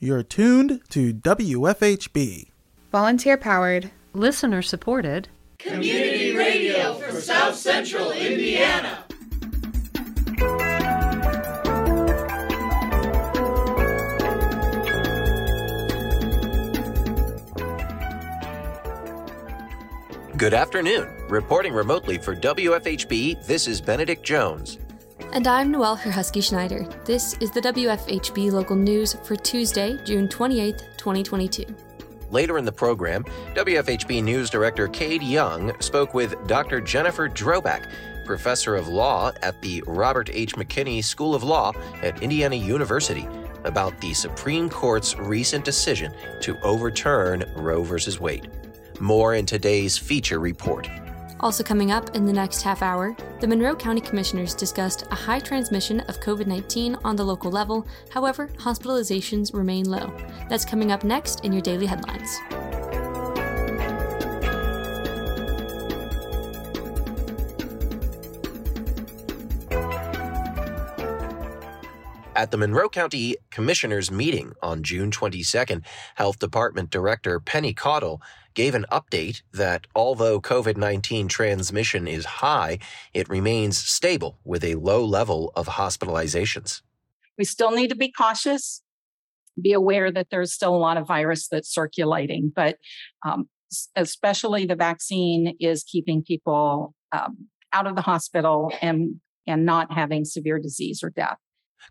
You're tuned to WFHB. Volunteer powered, listener supported, community radio for South Central Indiana. Good afternoon. Reporting remotely for WFHB, this is Benedict Jones. And I'm Noelle Herhusky Schneider. This is the WFHB local news for Tuesday, June 28th, 2022. Later in the program, WFHB News Director Cade Young spoke with Dr. Jennifer Drobac, professor of law at the Robert H. McKinney School of Law at Indiana University, about the Supreme Court's recent decision to overturn Roe v. Wade. More in today's feature report. Also, coming up in the next half hour, the Monroe County Commissioners discussed a high transmission of COVID 19 on the local level. However, hospitalizations remain low. That's coming up next in your daily headlines. At the Monroe County Commissioners meeting on June 22nd, Health Department Director Penny Caudill gave an update that although COVID 19 transmission is high, it remains stable with a low level of hospitalizations. We still need to be cautious, be aware that there's still a lot of virus that's circulating, but um, especially the vaccine is keeping people um, out of the hospital and, and not having severe disease or death.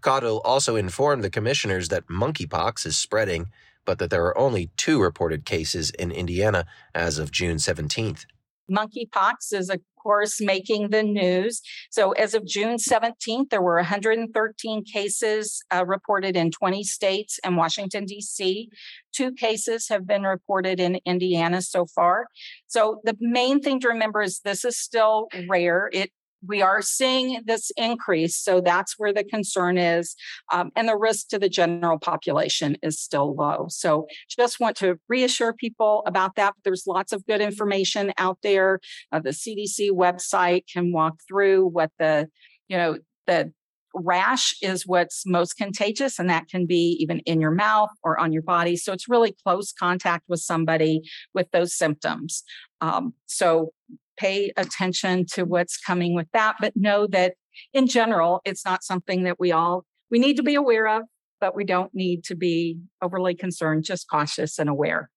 Caudill also informed the commissioners that monkeypox is spreading, but that there are only two reported cases in Indiana as of June 17th. Monkeypox is, of course, making the news. So, as of June 17th, there were 113 cases uh, reported in 20 states and Washington, D.C. Two cases have been reported in Indiana so far. So, the main thing to remember is this is still rare. It we are seeing this increase. So that's where the concern is. Um, and the risk to the general population is still low. So just want to reassure people about that. There's lots of good information out there. Uh, the CDC website can walk through what the, you know, the rash is what's most contagious, and that can be even in your mouth or on your body. So it's really close contact with somebody with those symptoms. Um, so pay attention to what's coming with that, but know that in general, it's not something that we all we need to be aware of, but we don't need to be overly concerned, just cautious and aware.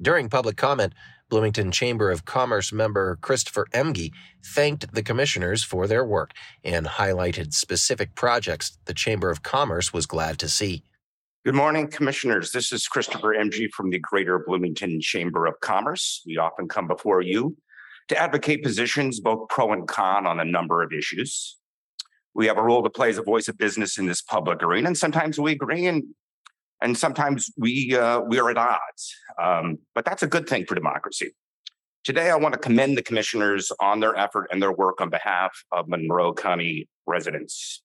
During public comment, Bloomington Chamber of Commerce member Christopher Emge thanked the commissioners for their work and highlighted specific projects the Chamber of Commerce was glad to see. Good morning, commissioners. This is Christopher Emge from the Greater Bloomington Chamber of Commerce. We often come before you to advocate positions, both pro and con, on a number of issues. We have a role to play as a voice of business in this public arena, and sometimes we agree, and and sometimes we uh, we are at odds. Um, but that's a good thing for democracy. Today, I want to commend the commissioners on their effort and their work on behalf of Monroe County residents.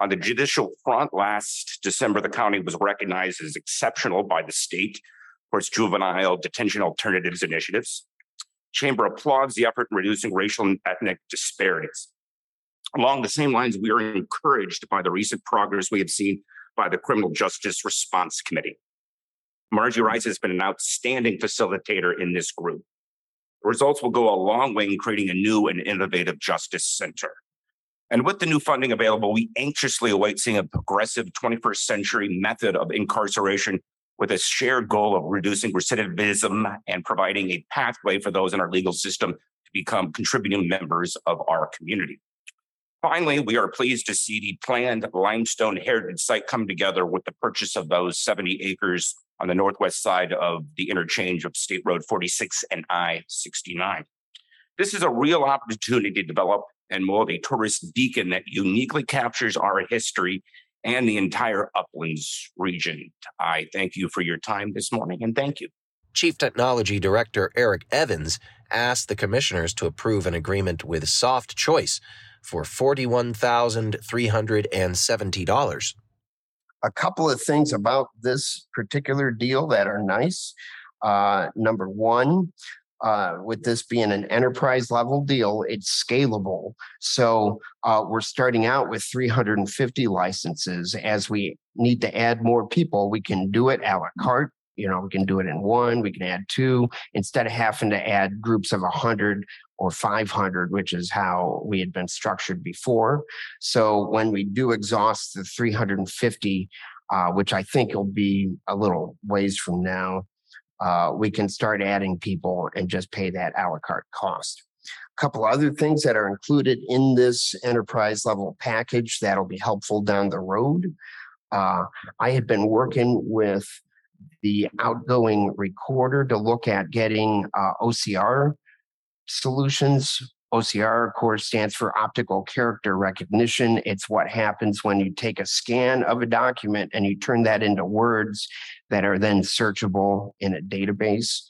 On the judicial front, last December, the county was recognized as exceptional by the state for its juvenile detention alternatives initiatives. Chamber applauds the effort in reducing racial and ethnic disparities. Along the same lines, we are encouraged by the recent progress we have seen by the Criminal Justice Response Committee. Margie Rice has been an outstanding facilitator in this group. The results will go a long way in creating a new and innovative justice center. And with the new funding available, we anxiously await seeing a progressive 21st century method of incarceration with a shared goal of reducing recidivism and providing a pathway for those in our legal system to become contributing members of our community. Finally, we are pleased to see the planned limestone heritage site come together with the purchase of those 70 acres on the northwest side of the interchange of State Road 46 and I 69. This is a real opportunity to develop and mold a tourist beacon that uniquely captures our history and the entire Uplands region. I thank you for your time this morning and thank you. Chief Technology Director Eric Evans asked the commissioners to approve an agreement with Softchoice for $41,370. A couple of things about this particular deal that are nice. Uh, number one, uh, with this being an enterprise level deal, it's scalable. So uh, we're starting out with 350 licenses. As we need to add more people, we can do it a la carte. You know, we can do it in one, we can add two instead of having to add groups of 100 or 500, which is how we had been structured before. So when we do exhaust the 350, uh, which I think will be a little ways from now, uh, we can start adding people and just pay that a la carte cost. A couple other things that are included in this enterprise level package that'll be helpful down the road. Uh, I had been working with the outgoing recorder to look at getting uh, OCR solutions. OCR, of course, stands for optical character recognition. It's what happens when you take a scan of a document and you turn that into words that are then searchable in a database.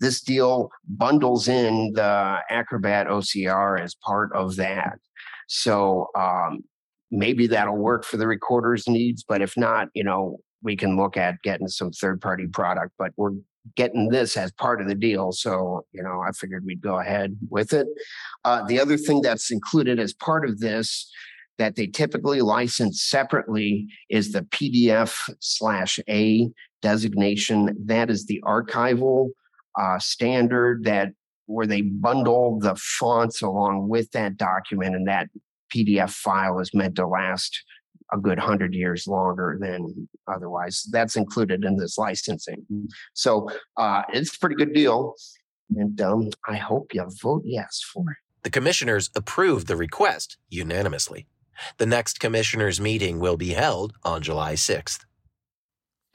This deal bundles in the Acrobat OCR as part of that. So um, maybe that'll work for the recorder's needs, but if not, you know, we can look at getting some third party product, but we're getting this as part of the deal. So, you know, I figured we'd go ahead with it. Uh, the other thing that's included as part of this that they typically license separately is the PDF slash A designation. That is the archival uh, standard that where they bundle the fonts along with that document, and that PDF file is meant to last a good hundred years longer than otherwise. That's included in this licensing. So uh, it's a pretty good deal. And um, I hope you vote yes for it. The commissioners approved the request unanimously. The next commissioners' meeting will be held on July 6th.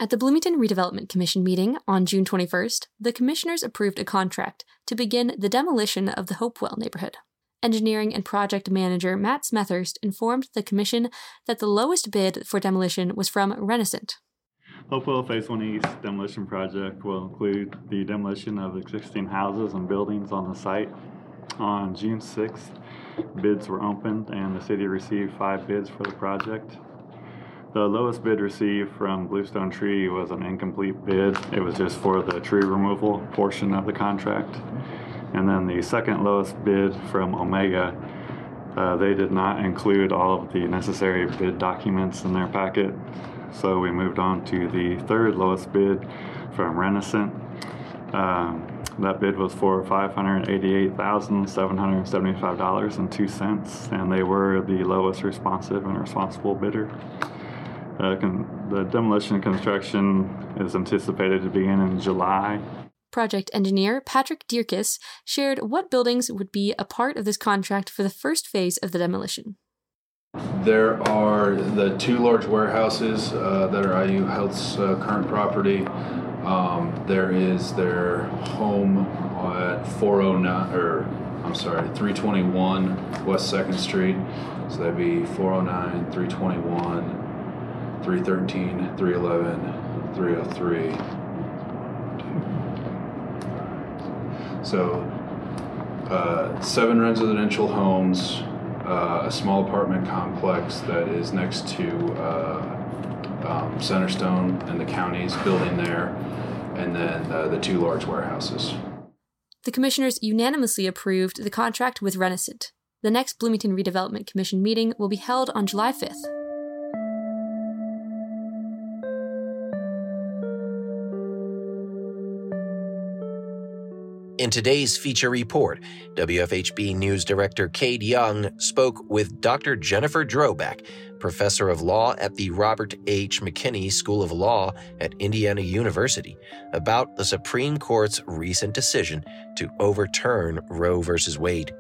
At the Bloomington Redevelopment Commission meeting on June 21st, the commissioners approved a contract to begin the demolition of the Hopewell neighborhood. Engineering and project manager Matt Smethurst informed the commission that the lowest bid for demolition was from Renascent. Hopewell Phase 1 East demolition project will include the demolition of existing houses and buildings on the site. On June 6th, bids were opened and the city received five bids for the project. The lowest bid received from Bluestone Tree was an incomplete bid. It was just for the tree removal portion of the contract. And then the second lowest bid from Omega, uh, they did not include all of the necessary bid documents in their packet. So we moved on to the third lowest bid from Renascent. Um, that bid was for $588,775.02, and they were the lowest responsive and responsible bidder. Uh, con- the demolition construction is anticipated to begin in July Project engineer Patrick Dierkes shared what buildings would be a part of this contract for the first phase of the demolition. There are the two large warehouses uh, that are IU Health's uh, current property. Um, there is their home at 409, or I'm sorry, 321 West 2nd Street. So that'd be 409, 321, 313, 311, 303. So, uh, seven residential homes, uh, a small apartment complex that is next to uh, um, Centerstone and the county's building there, and then uh, the two large warehouses. The commissioners unanimously approved the contract with Renascent. The next Bloomington Redevelopment Commission meeting will be held on July 5th. In today's feature report, WFHB News Director Cade Young spoke with Dr. Jennifer Drobac, professor of law at the Robert H. McKinney School of Law at Indiana University, about the Supreme Court's recent decision to overturn Roe v. Wade.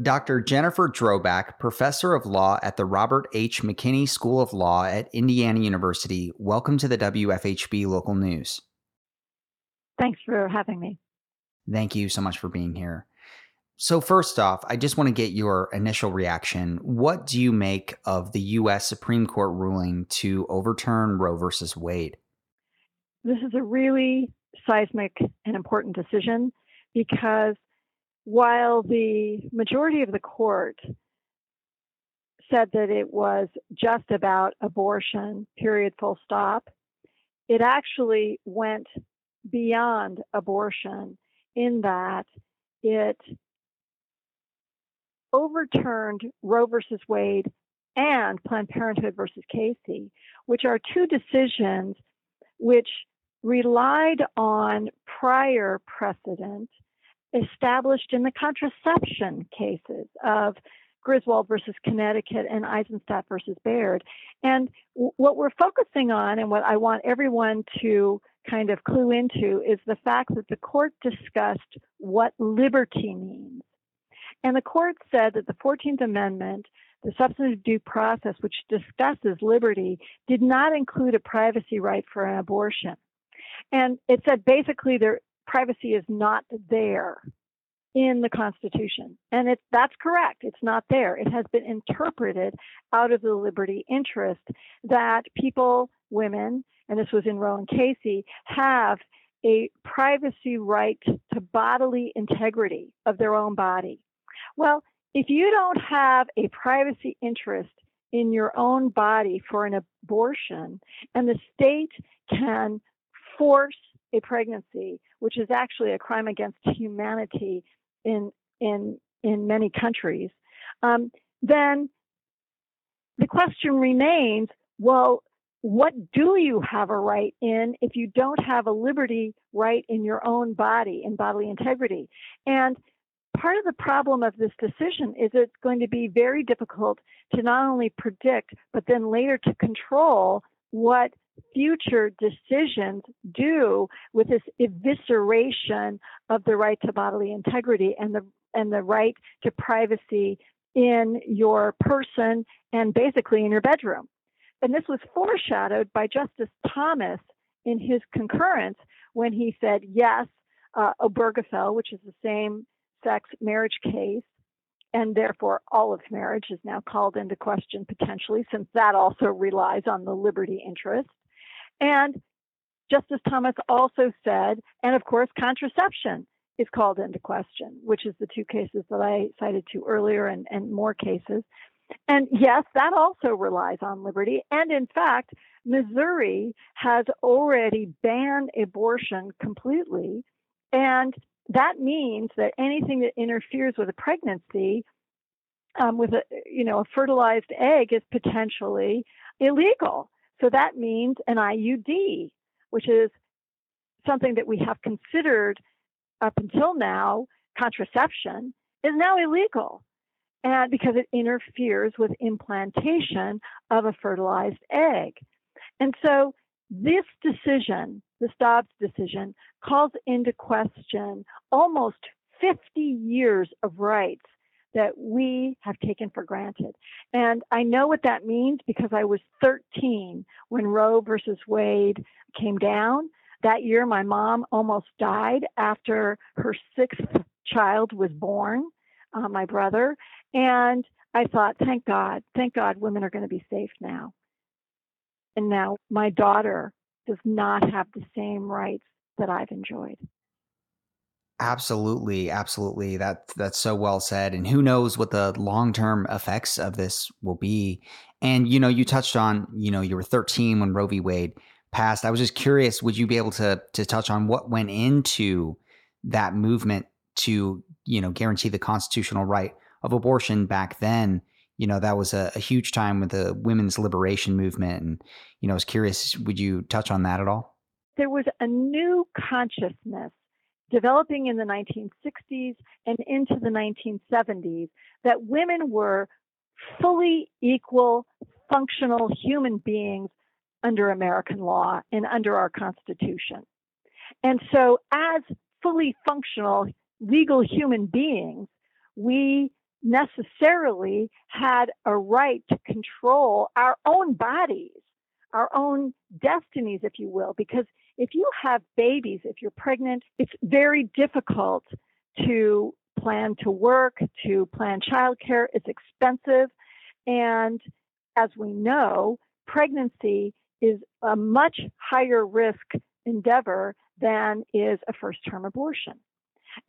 Dr. Jennifer Drobac, professor of law at the Robert H. McKinney School of Law at Indiana University, welcome to the WFHB Local News. Thanks for having me. Thank you so much for being here. So, first off, I just want to get your initial reaction. What do you make of the U.S. Supreme Court ruling to overturn Roe versus Wade? This is a really seismic and important decision because while the majority of the court said that it was just about abortion, period, full stop, it actually went beyond abortion in that it overturned Roe versus Wade and Planned Parenthood versus Casey, which are two decisions which relied on prior precedent established in the contraception cases of Griswold versus Connecticut and Eisenstadt versus Baird. And w- what we're focusing on and what I want everyone to kind of clue into is the fact that the court discussed what liberty means. And the court said that the 14th Amendment, the substantive due process, which discusses liberty, did not include a privacy right for an abortion. And it said basically their privacy is not there in the Constitution. And it, that's correct. It's not there. It has been interpreted out of the liberty interest that people, women, and this was in Roe and Casey, have a privacy right to bodily integrity of their own body. Well, if you don't have a privacy interest in your own body for an abortion, and the state can force a pregnancy, which is actually a crime against humanity in in in many countries, um, then the question remains: Well, what do you have a right in if you don't have a liberty right in your own body in bodily integrity? And part of the problem of this decision is it's going to be very difficult to not only predict, but then later to control what future decisions do with this evisceration of the right to bodily integrity and the and the right to privacy in your person and basically in your bedroom. And this was foreshadowed by Justice Thomas in his concurrence when he said, yes, uh, Obergefell, which is the same sex marriage case, and therefore all of marriage is now called into question potentially, since that also relies on the liberty interest. And Justice Thomas also said, and of course, contraception is called into question, which is the two cases that I cited to earlier and, and more cases. And yes, that also relies on liberty. And in fact, Missouri has already banned abortion completely. And that means that anything that interferes with a pregnancy um, with a you know a fertilized egg is potentially illegal. So that means an IUD, which is something that we have considered up until now contraception is now illegal and because it interferes with implantation of a fertilized egg. And so this decision, this Dobbs decision, calls into question almost 50 years of rights that we have taken for granted. And I know what that means because I was 13 when Roe versus Wade came down. That year, my mom almost died after her sixth child was born, uh, my brother. And I thought, thank God, thank God women are going to be safe now. And now my daughter does not have the same rights that I've enjoyed. Absolutely, absolutely. That that's so well said. And who knows what the long term effects of this will be. And you know, you touched on, you know, you were 13 when Roe v. Wade passed. I was just curious, would you be able to to touch on what went into that movement to, you know, guarantee the constitutional right of abortion back then? You know, that was a, a huge time with the women's liberation movement. And, you know, I was curious, would you touch on that at all? There was a new consciousness developing in the 1960s and into the 1970s that women were fully equal, functional human beings under American law and under our Constitution. And so, as fully functional legal human beings, we necessarily had a right to control our own bodies, our own destinies, if you will, because if you have babies, if you're pregnant, it's very difficult to plan to work, to plan childcare. It's expensive. And as we know, pregnancy is a much higher risk endeavor than is a first term abortion.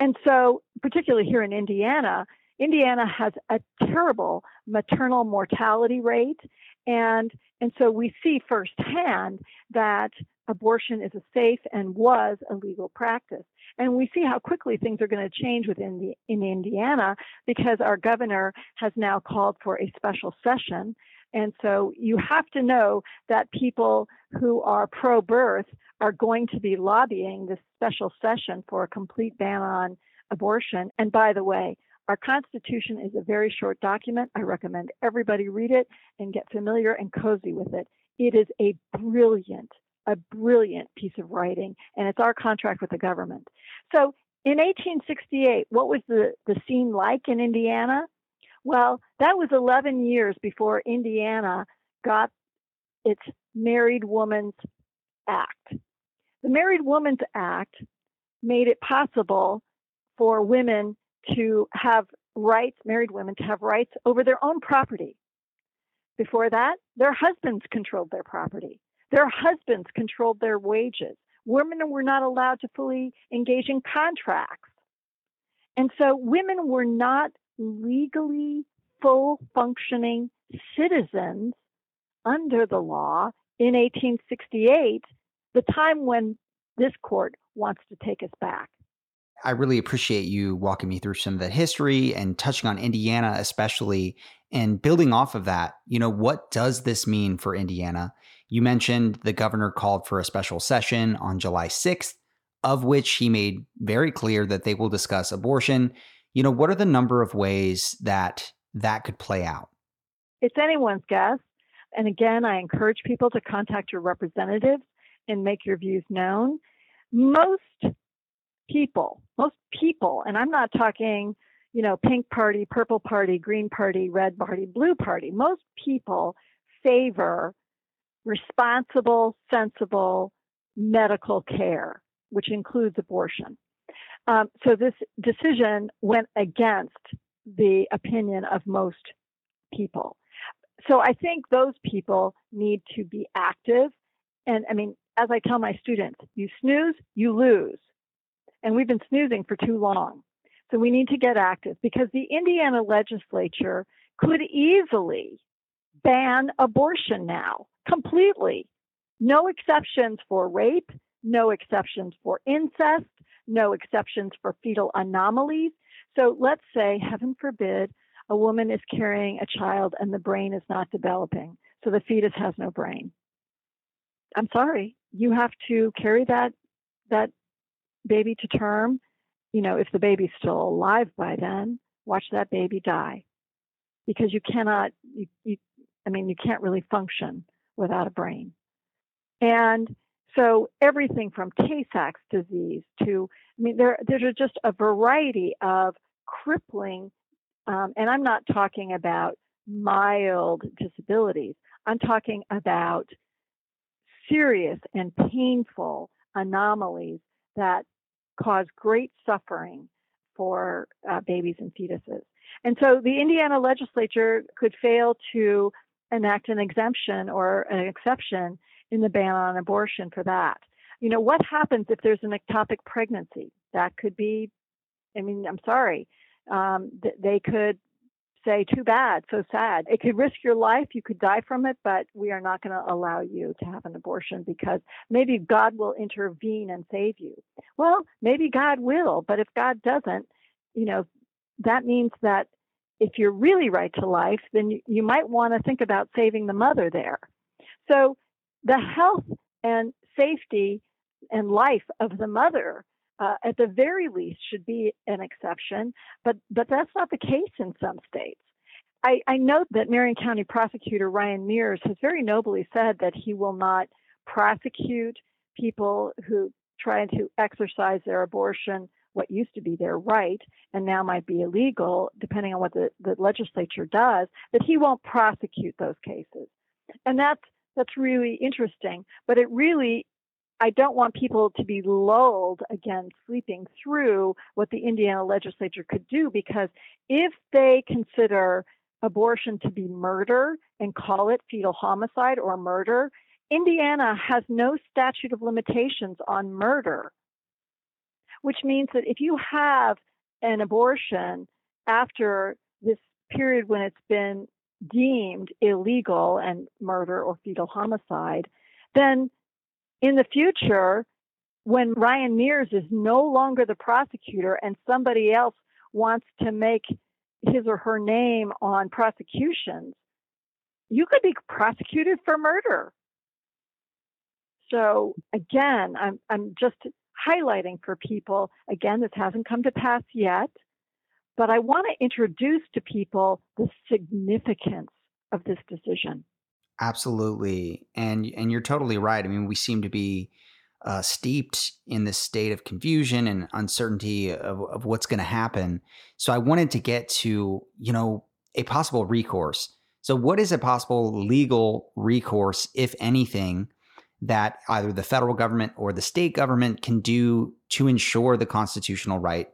And so, particularly here in Indiana, Indiana has a terrible maternal mortality rate. And, and so we see firsthand that abortion is a safe and was a legal practice. And we see how quickly things are going to change within the in Indiana because our governor has now called for a special session. And so you have to know that people who are pro birth are going to be lobbying this special session for a complete ban on abortion. And by the way, our Constitution is a very short document. I recommend everybody read it and get familiar and cozy with it. It is a brilliant, a brilliant piece of writing, and it's our contract with the government. So in 1868, what was the, the scene like in Indiana? Well, that was 11 years before Indiana got its Married Woman's Act. The Married Woman's Act made it possible for women to have rights, married women to have rights over their own property. Before that, their husbands controlled their property. Their husbands controlled their wages. Women were not allowed to fully engage in contracts. And so women were not legally full functioning citizens under the law in 1868, the time when this court wants to take us back. I really appreciate you walking me through some of that history and touching on Indiana, especially, and building off of that. You know, what does this mean for Indiana? You mentioned the governor called for a special session on July 6th, of which he made very clear that they will discuss abortion. You know, what are the number of ways that that could play out? It's anyone's guess. And again, I encourage people to contact your representatives and make your views known. Most people, most people, and I'm not talking, you know, pink party, purple party, green party, red party, blue party, most people favor responsible, sensible medical care, which includes abortion. Um, so this decision went against the opinion of most people. So I think those people need to be active. And I mean, as I tell my students, you snooze, you lose. And we've been snoozing for too long. So we need to get active because the Indiana legislature could easily ban abortion now completely. No exceptions for rape, no exceptions for incest, no exceptions for fetal anomalies. So let's say, heaven forbid, a woman is carrying a child and the brain is not developing. So the fetus has no brain. I'm sorry, you have to carry that that baby to term, you know, if the baby's still alive by then, watch that baby die because you cannot, you, you, I mean, you can't really function without a brain. And so everything from Tay Sachs disease to, I mean, there, there's just a variety of crippling, um, and I'm not talking about mild disabilities. I'm talking about serious and painful anomalies that cause great suffering for uh, babies and fetuses. And so the Indiana legislature could fail to enact an exemption or an exception in the ban on abortion for that. You know, what happens if there's an ectopic pregnancy? That could be, I mean, I'm sorry, um, th- they could say, too bad, so sad. It could risk your life. You could die from it, but we are not going to allow you to have an abortion because maybe God will intervene and save you. Well, maybe God will, but if God doesn't, you know, that means that if you're really right to life, then you, might want to think about saving the mother there. So the health and safety and life of the mother uh, at the very least should be an exception, but but that's not the case in some states. I, I note that Marion County Prosecutor Ryan Mears has very nobly said that he will not prosecute people who try to exercise their abortion, what used to be their right and now might be illegal, depending on what the, the legislature does, that he won't prosecute those cases. And that's that's really interesting. But it really I don't want people to be lulled again sleeping through what the Indiana legislature could do because if they consider abortion to be murder and call it fetal homicide or murder, Indiana has no statute of limitations on murder, which means that if you have an abortion after this period when it's been deemed illegal and murder or fetal homicide, then in the future, when Ryan Mears is no longer the prosecutor and somebody else wants to make his or her name on prosecutions, you could be prosecuted for murder. So again, I'm I'm just highlighting for people, again, this hasn't come to pass yet, but I want to introduce to people the significance of this decision. Absolutely. And and you're totally right. I mean, we seem to be uh, steeped in this state of confusion and uncertainty of, of what's going to happen. So I wanted to get to, you know, a possible recourse. So what is a possible legal recourse, if anything, that either the federal government or the state government can do to ensure the constitutional right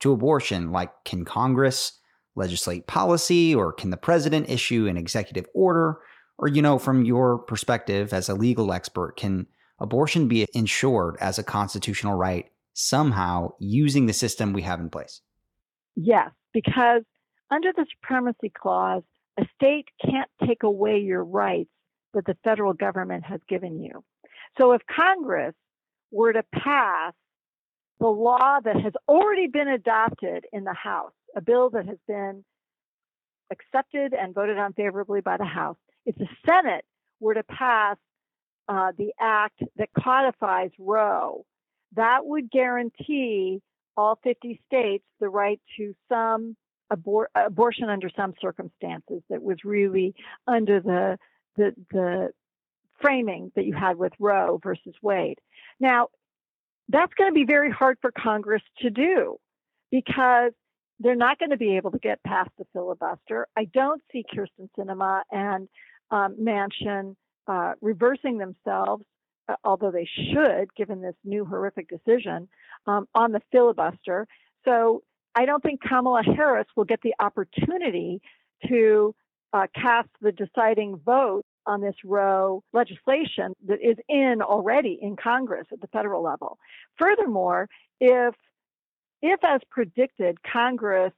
to abortion? Like, can Congress legislate policy or can the president issue an executive order? Or, you know, from your perspective as a legal expert, can abortion be ensured as a constitutional right somehow using the system we have in place? Yes, because under the Supremacy Clause, a state can't take away your rights that the federal government has given you. So if Congress were to pass the law that has already been adopted in the House, a bill that has been accepted and voted on favorably by the House, if the Senate were to pass uh, the act that codifies Roe, that would guarantee all 50 states the right to some abor- abortion under some circumstances that was really under the the the framing that you had with Roe versus Wade. Now, that's going to be very hard for Congress to do because they're not going to be able to get past the filibuster. I don't see Kyrsten Sinema and um, Manchin uh, reversing themselves, uh, although they should, given this new horrific decision, um, on the filibuster. So I don't think Kamala Harris will get the opportunity to uh, cast the deciding vote on this Roe legislation that is in already in Congress at the federal level. Furthermore, if if as predicted Congress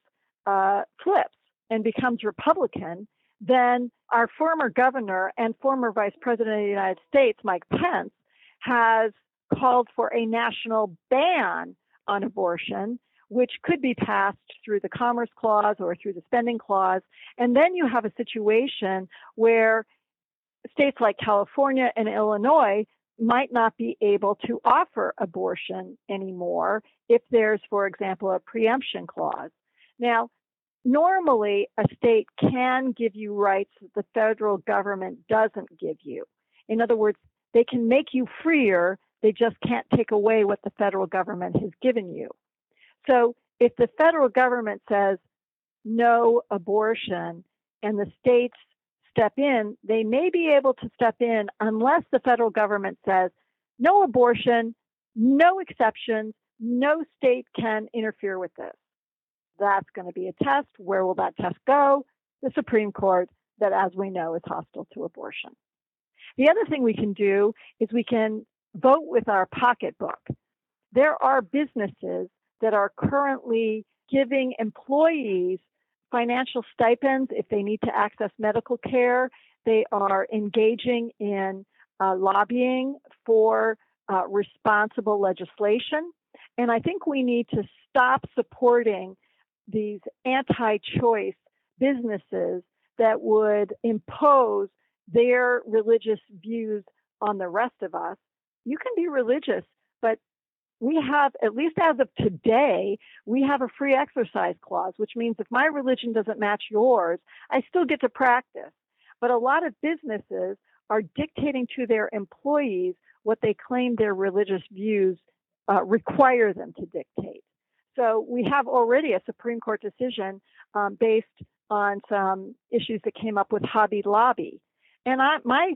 uh, flips and becomes Republican, then our former governor and former vice president of the United States, Mike Pence, has called for a national ban on abortion, which could be passed through the Commerce Clause or through the Spending Clause. And then you have a situation where states like California and Illinois might not be able to offer abortion anymore if there's, for example, a preemption clause. Now, normally a state can give you rights that the federal government doesn't give you. In other words, they can make you freer, they just can't take away what the federal government has given you. So if the federal government says no abortion and the states step in, they may be able to step in unless the federal government says no abortion, no exceptions, no state can interfere with this. That's going to be a test. Where will that test go? The Supreme Court, that as we know is hostile to abortion. The other thing we can do is we can vote with our pocketbook. There are businesses that are currently giving employees financial stipends if they need to access medical care. They are engaging in uh, lobbying for uh, responsible legislation. And I think we need to stop supporting these anti choice businesses that would impose their religious views on the rest of us. You can be religious, but we have, at least as of today, we have a free exercise clause, which means if my religion doesn't match yours, I still get to practice. But a lot of businesses are dictating to their employees what they claim their religious views uh, require them to dictate. So we have already a Supreme Court decision um, based on some issues that came up with Hobby Lobby. And I, my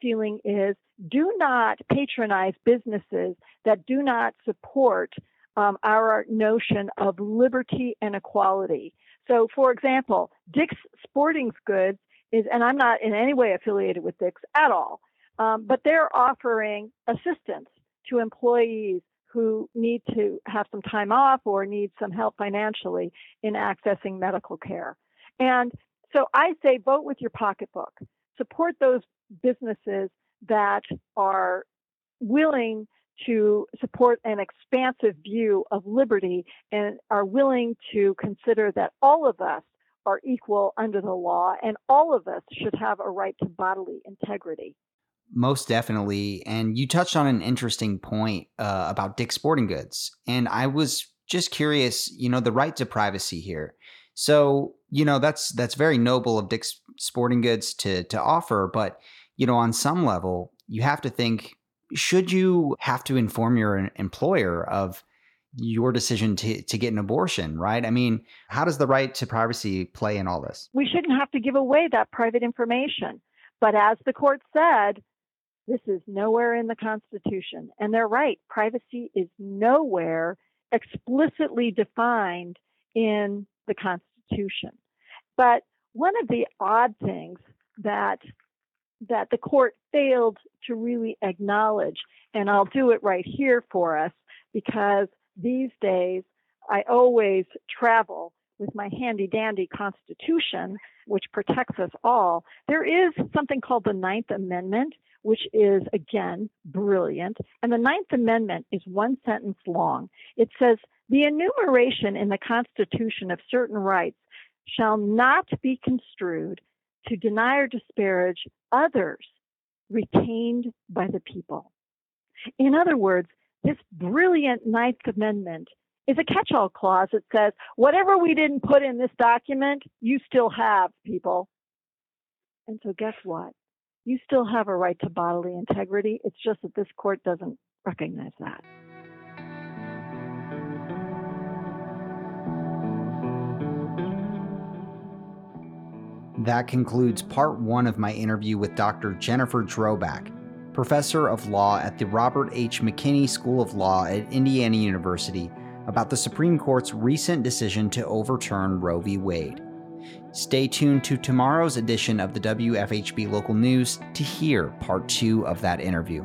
feeling is do not patronize businesses that do not support um, our notion of liberty and equality. So, for example, Dick's Sporting Goods is, and I'm not in any way affiliated with Dick's at all, um, but they're offering assistance to employees who need to have some time off or need some help financially in accessing medical care. And so I say vote with your pocketbook. Support those businesses that are willing to support an expansive view of liberty and are willing to consider that all of us are equal under the law and all of us should have a right to bodily integrity. Most definitely. And you touched on an interesting point uh, about Dick's Sporting Goods. And I was just curious, you know, the right to privacy here. So, you know, that's that's very noble of Dick's Sporting Goods to to offer, but you know, on some level, you have to think should you have to inform your employer of your decision to, to get an abortion, right? I mean, how does the right to privacy play in all this? We shouldn't have to give away that private information. But as the court said, this is nowhere in the Constitution. And they're right. Privacy is nowhere explicitly defined in the Constitution. But one of the odd things that that the court failed to really acknowledge, and I'll do it right here for us because these days I always travel with my handy dandy constitution, which protects us all. There is something called the Ninth Amendment, which is again brilliant. And the Ninth Amendment is one sentence long. It says, the enumeration in the Constitution of certain rights shall not be construed to deny or disparage others retained by the people. In other words, this brilliant Ninth Amendment is a catch all clause that says, whatever we didn't put in this document, you still have, people. And so, guess what? You still have a right to bodily integrity. It's just that this court doesn't recognize that. That concludes part one of my interview with Dr. Jennifer Drobac, professor of law at the Robert H. McKinney School of Law at Indiana University, about the Supreme Court's recent decision to overturn Roe v. Wade. Stay tuned to tomorrow's edition of the WFHB Local News to hear part two of that interview.